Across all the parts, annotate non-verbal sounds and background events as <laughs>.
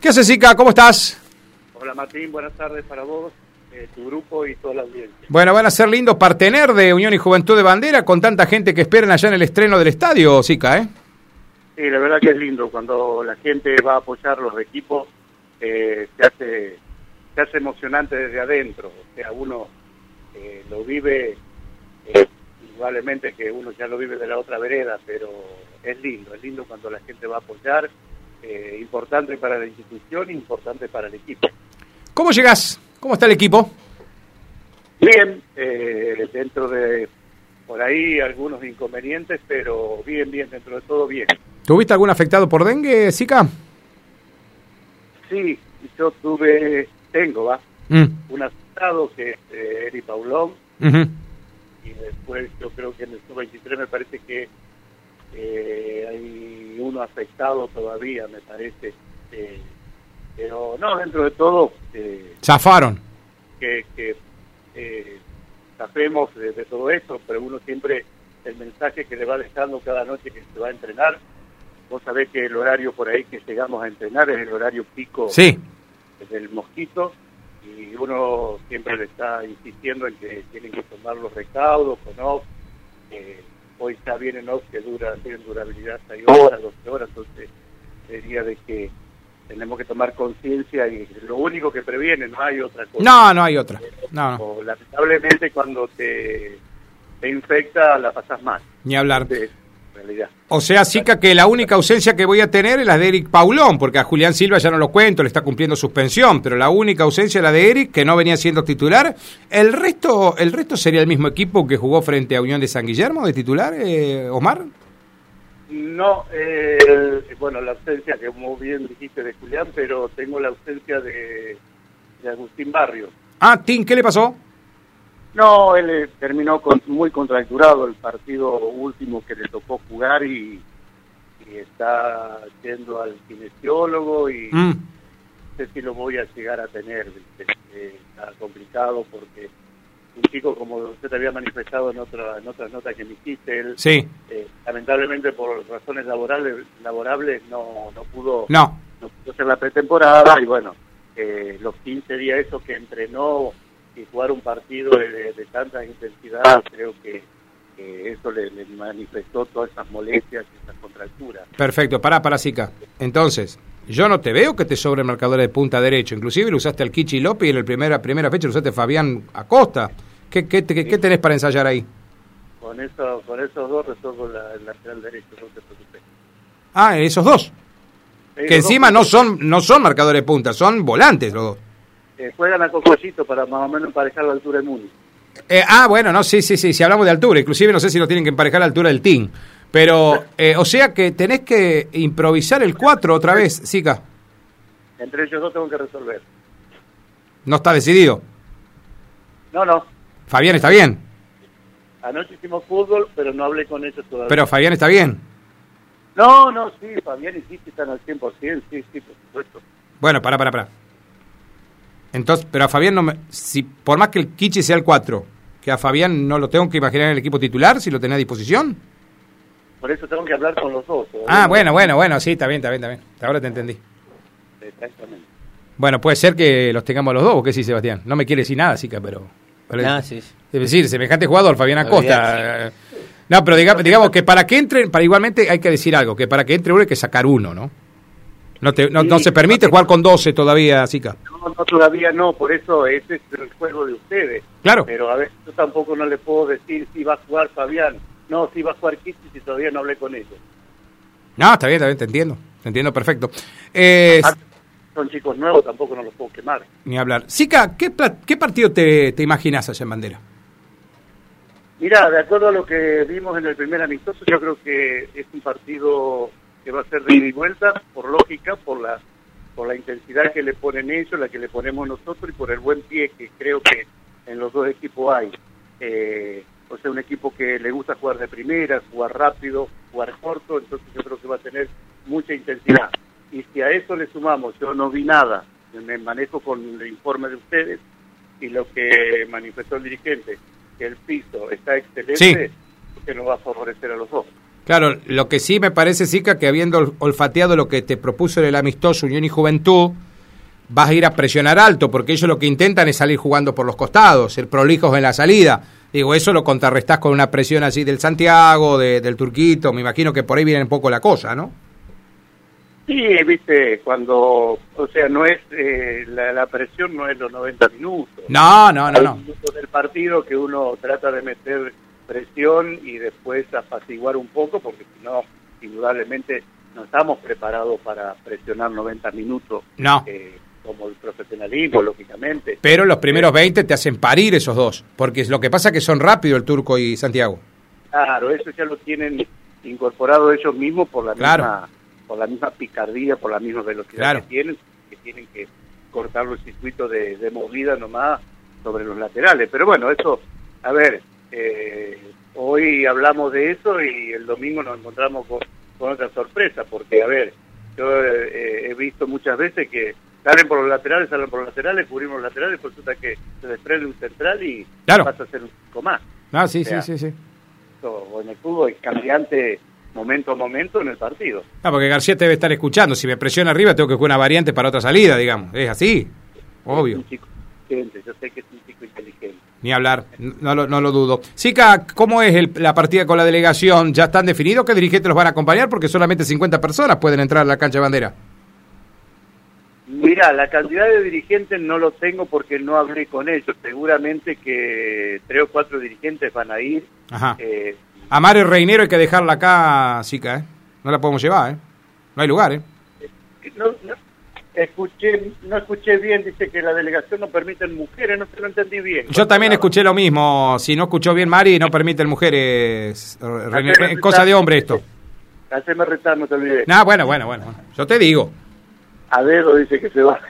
¿Qué haces, Zika? ¿Cómo estás? Hola Martín, buenas tardes para vos, eh, tu grupo y toda la audiencia. Bueno, van a ser lindos partener de Unión y Juventud de Bandera con tanta gente que esperan allá en el estreno del estadio, Zika, ¿eh? Sí, la verdad que es lindo cuando la gente va a apoyar los equipos, eh, se hace se hace emocionante desde adentro, o sea, uno eh, lo vive igualmente que uno ya lo vive de la otra vereda, pero es lindo, es lindo cuando la gente va a apoyar, eh, importante para la institución, importante para el equipo. ¿Cómo llegás? ¿Cómo está el equipo? Bien, eh, dentro de por ahí algunos inconvenientes, pero bien, bien, dentro de todo bien. ¿Tuviste algún afectado por dengue, Zika? Sí, yo tuve, tengo, va, Mm. un afectado que es eh, Eri Paulón, y después yo creo que en el sub-23 me parece que eh, hay uno afectado todavía, me parece. eh, pero no, dentro de todo, eh, Zafaron. que, que eh, zafemos de, de todo esto, pero uno siempre, el mensaje que le va dejando cada noche que se va a entrenar, vos sabés que el horario por ahí que llegamos a entrenar es el horario pico Sí. del mosquito, y uno siempre le está insistiendo en que tienen que tomar los recaudos con off, eh, hoy está bien en off que dura, tienen durabilidad 6 horas, 12 horas, entonces sería de que tenemos que tomar conciencia y lo único que previene, no hay otra cosa. No, no hay otra. No, no. O, lamentablemente cuando te, te infecta la pasas mal, Ni hablar. de en realidad. O sea, Zika, que la única ausencia que voy a tener es la de Eric Paulón, porque a Julián Silva ya no lo cuento, le está cumpliendo suspensión, pero la única ausencia es la de Eric, que no venía siendo titular. ¿El resto el resto sería el mismo equipo que jugó frente a Unión de San Guillermo de titular, eh, Omar? No, eh, el- bueno, la ausencia que muy bien dijiste de Julián, pero tengo la ausencia de, de Agustín Barrio. Ah, Tim, ¿qué le pasó? No, él eh, terminó con, muy contracturado el partido último que le tocó jugar y, y está yendo al kinesiólogo y Mm, no sé si lo voy a llegar a tener. ¿viste? Eh, está complicado porque un chico, como usted había manifestado en otra en otras notas que me hiciste, él sí, eh, lamentablemente por razones laborales, laborables no, no pudo no. no pudo hacer la pretemporada y bueno, eh, los 15 días esos que entrenó y jugar un partido de, de- tanta intensidad, creo que, que eso le, le manifestó todas esas molestias y esas contracturas. Perfecto, pará, pará, Zika. Entonces, yo no te veo que te sobre marcadores de punta derecho. Inclusive lo usaste al Kichi López y en la primera, primera fecha lo usaste Fabián Acosta. ¿Qué, qué, te- qué tenés para ensayar ahí? Con eso, con esos dos resuelvo la, el lateral derecho, no se preocupe. Ah, esos dos. Que encima dos, no son no son marcadores de punta, son volantes los dos. Eh, juegan a Cocollito para más o menos emparejar la altura de Muni. Eh, ah, bueno, no, sí, sí, sí, si hablamos de altura, inclusive no sé si lo tienen que emparejar a la altura del team. Pero, eh, o sea que tenés que improvisar el 4 otra vez, Zika. Entre ellos dos tengo que resolver. No está decidido. No, no, Fabián está bien, anoche hicimos fútbol, pero no hablé con ellos todavía. pero Fabián está bien. No, no, sí, Fabián y Titi están al 100%, sí, sí, por supuesto. Bueno, pará, pará, pará. Entonces, pero a Fabián no me... Si, por más que el Kichi sea el 4, que a Fabián no lo tengo que imaginar en el equipo titular, si lo tenés a disposición. Por eso tengo que hablar con los dos. todavía Ah, no- bueno, bueno, bueno, sí, está bien, está bien, está bien. Ahora te entendí. Exactamente. Bueno, puede ser que los tengamos los dos, ¿o qué sí, Sebastián? No me quiere decir nada, Zika, pero... pero Ah, sí, sí. Es decir, semejante jugador, Fabián Acosta. eh, No, pero diga- digamos que para que entre, para igualmente hay que decir algo, que para que entre uno hay que sacar uno, ¿no? No, te, no, no se permite jugar con 12 todavía, Zika. No, no, todavía no, por eso ese es el juego de ustedes. Claro. Pero a ver, yo tampoco no le puedo decir si va a jugar Fabián. No, si va a jugar Kitty si todavía no hablé con ellos. No, está bien, está bien, te entiendo. Te entiendo perfecto. Eh, Son chicos nuevos, tampoco no los puedo quemar. ni hablar. Zika, ¿qué, pla- qué partido te, te imaginas allá en Bandera? Mira, de acuerdo a lo que vimos en el primer amistoso, yo creo que es un partido que va a ser de ida y vuelta, por lógica, por la por la intensidad que le ponen ellos, la que le ponemos nosotros y por el buen pie que creo que en los dos equipos hay. Eh, o sea, un equipo que le gusta jugar de primera, jugar rápido, jugar corto, entonces yo creo que va a tener mucha intensidad. Y si a eso le sumamos, yo no vi nada, me manejo con el informe de ustedes y lo que manifestó el dirigente, que el piso está excelente, Sí. que nos va a favorecer a los dos. Claro, lo que sí me parece, Sica, que habiendo olfateado lo que te propuso el amistoso Unión y Juventud, vas a ir a presionar alto, porque ellos lo que intentan es salir jugando por los costados, ser prolijos en la salida. Digo, eso lo contrarrestás con una presión así del Santiago, del Turquito, me imagino que por ahí viene un poco la cosa, ¿no? Sí, viste, cuando, o sea, no es, eh, la, presión no es los 90 minutos. No, no, no, no. minutos del partido que uno trata de meter presión y después apaciguar un poco, porque si no, indudablemente no estamos preparados para presionar 90 minutos. No. Eh, como el profesionalismo, lógicamente. Pero los primeros 20 te hacen parir esos dos, porque lo que pasa es que son rápidos el Turco y Santiago. Claro, eso ya lo tienen incorporado ellos mismos por la misma por la misma picardía, por la misma velocidad que tienen, que tienen que cortar los circuitos de, de movida nomás sobre los laterales. Pero bueno, eso, a ver, eh, hoy hablamos de eso y el domingo nos encontramos con, otra sorpresa, porque, a ver, yo eh, he visto muchas veces que salen por los laterales, salen por los laterales, cubrimos los laterales, por resulta que se desprende un central y pasa a ser un poco más. Ah, sí, sí, sí, sí. O en el fútbol es cambiante momento a momento en el partido. Ah, porque García te debe estar escuchando. Si me presiona arriba, tengo que jugar una variante para otra salida, digamos. Es así, obvio. yo sé que es un chico inteligente. Ni hablar, no lo, no lo dudo. Sica, ¿cómo es la partida con la delegación? ¿Ya están definidos qué dirigentes los van a acompañar? Porque solamente 50 personas pueden entrar a la cancha de bandera. Mira, la cantidad de dirigentes no lo tengo porque no hablé con ellos. Seguramente que tres o cuatro dirigentes van a ir. Ajá. Eh, a Mario Reinero hay que dejarla acá, Sica, ¿eh? No la podemos llevar, ¿eh? No hay lugar, ¿eh? No, escuché, no escuché bien, dice que la delegación no permite mujeres, no se lo entendí bien. Yo también escuché lo mismo, si no escuchó bien Mari, no permiten mujeres, Es cosa de hombre esto. Haceme retar, no te olvides. No, bueno, bueno, bueno, yo te digo. A dedo dice que se va.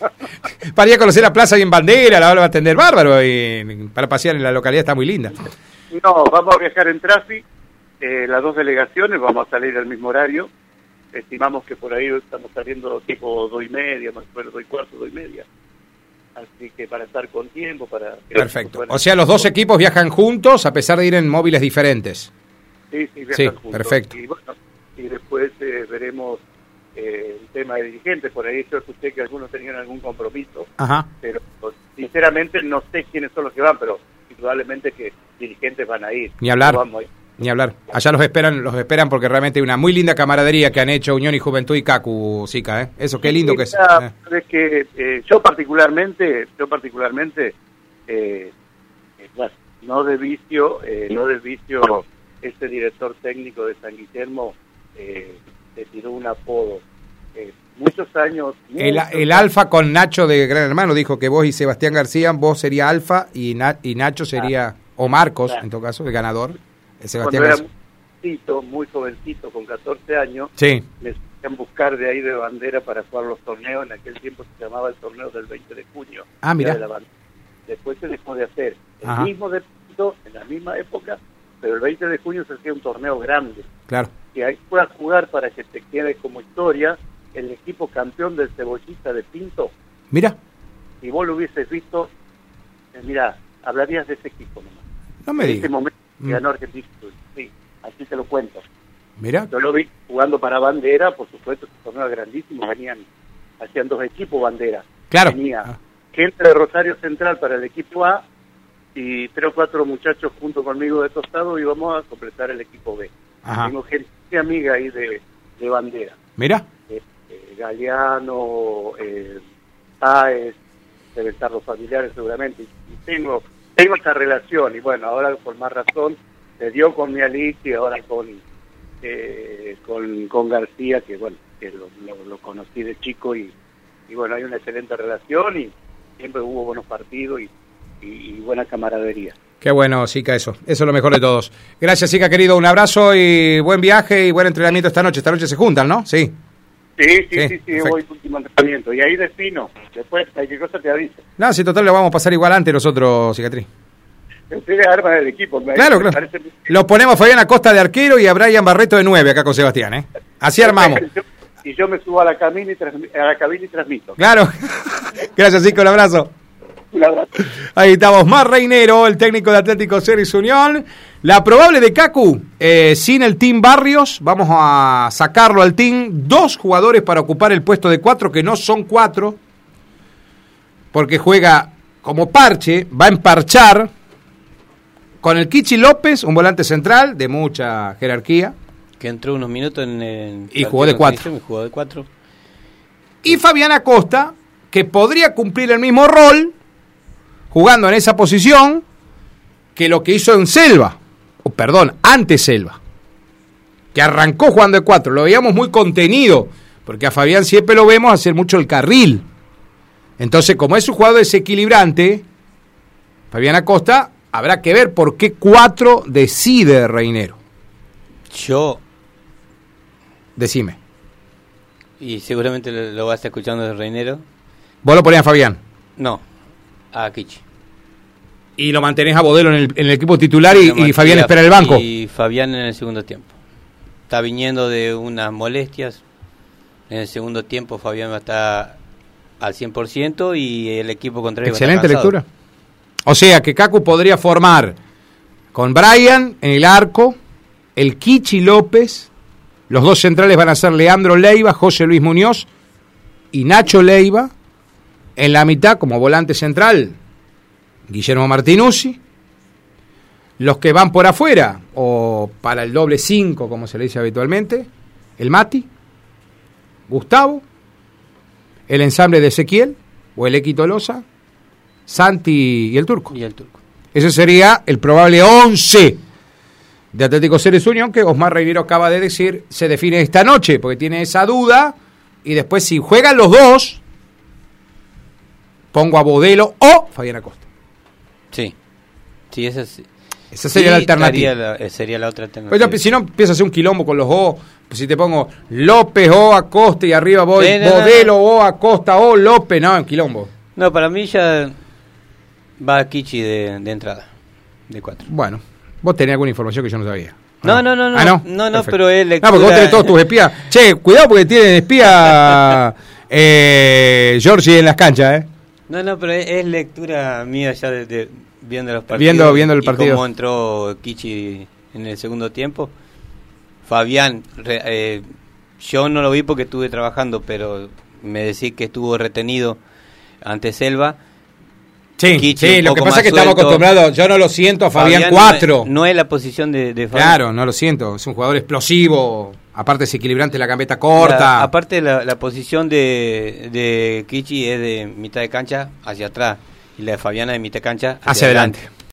<laughs> para ir a conocer la plaza y en bandera, la va a atender bárbaro, y para pasear en la localidad está muy linda. No, vamos a viajar en Trafi, eh, las dos delegaciones, vamos a salir al mismo horario. Estimamos que por ahí estamos saliendo tipo dos y media, más o menos dos y cuarto, dos y media. Así que para estar con tiempo, para... Perfecto. O sea, los dos equipos viajan juntos a pesar de ir en móviles diferentes. Sí, sí, viajan juntos. perfecto. Y, bueno, y después eh, veremos eh, el tema de dirigentes. Por ahí yo escuché que algunos tenían algún compromiso. Ajá. Pero sinceramente no sé quiénes son los que van, pero indudablemente que dirigentes van a ir. Ni hablar. Ni hablar. Allá los esperan, los esperan porque realmente hay una muy linda camaradería que han hecho Unión y Juventud y CACU, Sica, ¿eh? Eso, qué lindo que es. Es que eh, yo particularmente, yo particularmente, eh, eh no de vicio, no de vicio, este director técnico de San Guillermo se tiró un apodo. muchos años... el, el Alfa con Nacho de Gran Hermano dijo que vos y Sebastián García, vos sería Alfa y, y Nacho sería o Marcos, en todo caso, el ganador, Sebastián Cuando era muy jovencito, con 14 años, sí. me a buscar de ahí de bandera para jugar los torneos, en aquel tiempo se llamaba el torneo del 20 de junio. Ah, mira. Después se dejó de hacer. El mismo de en la misma época, pero el 20 de junio se hacía un torneo grande. Claro. Y ahí puedas jugar para que te quede como historia el equipo campeón del cebollista de Pinto. Mira. Si vos lo hubieses visto, eh, mira, hablarías de ese equipo nomás. No me en digas. ese momento mm. ganó Argentina. Sí, así te lo cuento. Mira. Yo lo vi jugando para bandera, por supuesto, que torneo grandísimo, venían, hacían dos equipos bandera. Claro. Tenía ah. gente de Rosario Central para el equipo A y tres o cuatro muchachos junto conmigo de Tostado y vamos a completar el equipo B. Tengo gente amiga ahí de, de bandera. Mira. Eh, eh, Galeano, eh, Páez, deben estar los familiares seguramente. Y tengo tengo esta relación y bueno, ahora por más razón se dio con mi Alicia y ahora con, eh, con, con García, que bueno, que lo, lo, conocí de chico y, y, bueno, hay una excelente relación y siempre hubo buenos partidos y, y, buena camaradería. Qué bueno, Sica, eso. Eso es lo mejor de todos. Gracias, Sica, querido. Un abrazo y buen viaje y buen entrenamiento esta noche. Esta noche se juntan, ¿no? Sí. Sí, sí, sí, sí, voy último entrenamiento. Y ahí defino. Después, cualquier cosa te aviso. No, si total lo vamos a pasar igual antes nosotros, Cicatriz. Ustedes arman el equipo. claro, claro. Lo ponemos a Fabián Acosta de arquero y a Brian Barreto de nueve acá con Sebastián, ¿eh? Así armamos. Y yo me subo a la cabina y, a la cabina y transmito. Claro. <laughs> Gracias, Cico, un abrazo. Un abrazo. Ahí estamos, más Reinero, el técnico de Atlético Ceres Unión. La probable de Cacu, eh, sin el team Barrios, vamos a sacarlo al team. Dos jugadores para ocupar el puesto de cuatro, que no son cuatro, porque juega como parche, va a emparchar con el Kichi López, un volante central de mucha jerarquía. Que entró unos minutos en el Y jugó de cuatro. Y jugó de cuatro. Y Fabián Acosta, que podría cumplir el mismo rol, jugando en esa posición, que lo que hizo en Selva, o perdón, antes Selva, que arrancó jugando de cuatro, lo veíamos muy contenido, porque a Fabián siempre lo vemos hacer mucho el carril. Entonces, como es un jugador desequilibrante, Fabián Acosta, habrá que ver por qué cuatro decide Reinero. Yo, Decime. y seguramente lo, lo vas escuchando de Reinero, Vos lo ponías a Fabián. no, a Kichi. Y lo mantenés a Bodelo en el, en el equipo titular y, y Fabián espera el banco. Y Fabián en el segundo tiempo. Está viniendo de unas molestias. En el segundo tiempo Fabián va a estar al 100% y el equipo contrario va a estar Excelente lectura. O sea que Cacu podría formar con Brian en el arco, el Kichi López, los dos centrales van a ser Leandro Leiva, José Luis Muñoz y Nacho Leiva. En la mitad, como volante central, Guillermo Martinuzzi. Los que van por afuera, o para el doble 5, como se le dice habitualmente, el Mati, Gustavo, el ensamble de Ezequiel, o el Equi Tolosa, Santi y el Turco. Y el turco. Ese sería el probable 11 de Atlético Ceres Unión que Osmar Rivero acaba de decir se define esta noche, porque tiene esa duda. Y después, si juegan los dos, pongo a Bodelo o Fabián Acosta. Sí. Sí, esa, es- Esa sería la alternativa. la- eh, sería la otra Pues alternativa. yo, si no, empiezo a hacer un quilombo con los O. Pues si te pongo López o Acosta y arriba voy Sí, no, no, o Acosta o López, no, en quilombo. No, para mí ya va Kichi de, de entrada, de cuatro. Bueno, vos tenés alguna información que yo no sabía. No, no, no, no. Ah, no. No, pero es No, porque vos lectura- tenés todos tus espías. Che, cuidado porque tienen espía <laughs> eh, Georgie en las canchas, ¿eh? No, no, pero es, es lectura mía ya de, de- viendo los partidos. Viendo- viendo el y partido. cómo entró Kichi en el segundo tiempo. Fabián, re- eh, yo no lo vi porque estuve trabajando, pero me decís que estuvo retenido ante Selva. Sí, Kichi sí, lo que pasa es que estamos acostumbrados. Yo no lo siento a Fabián, no 4. es- No, es la posición de, de Fabián. Claro, no lo siento. Es un jugador explosivo. Aparte es equilibrante, la gambeta corta. La- aparte, la, la posición de, de Kichi es de mitad de cancha hacia atrás y la de Fabiana de mitad de cancha hacia adelante.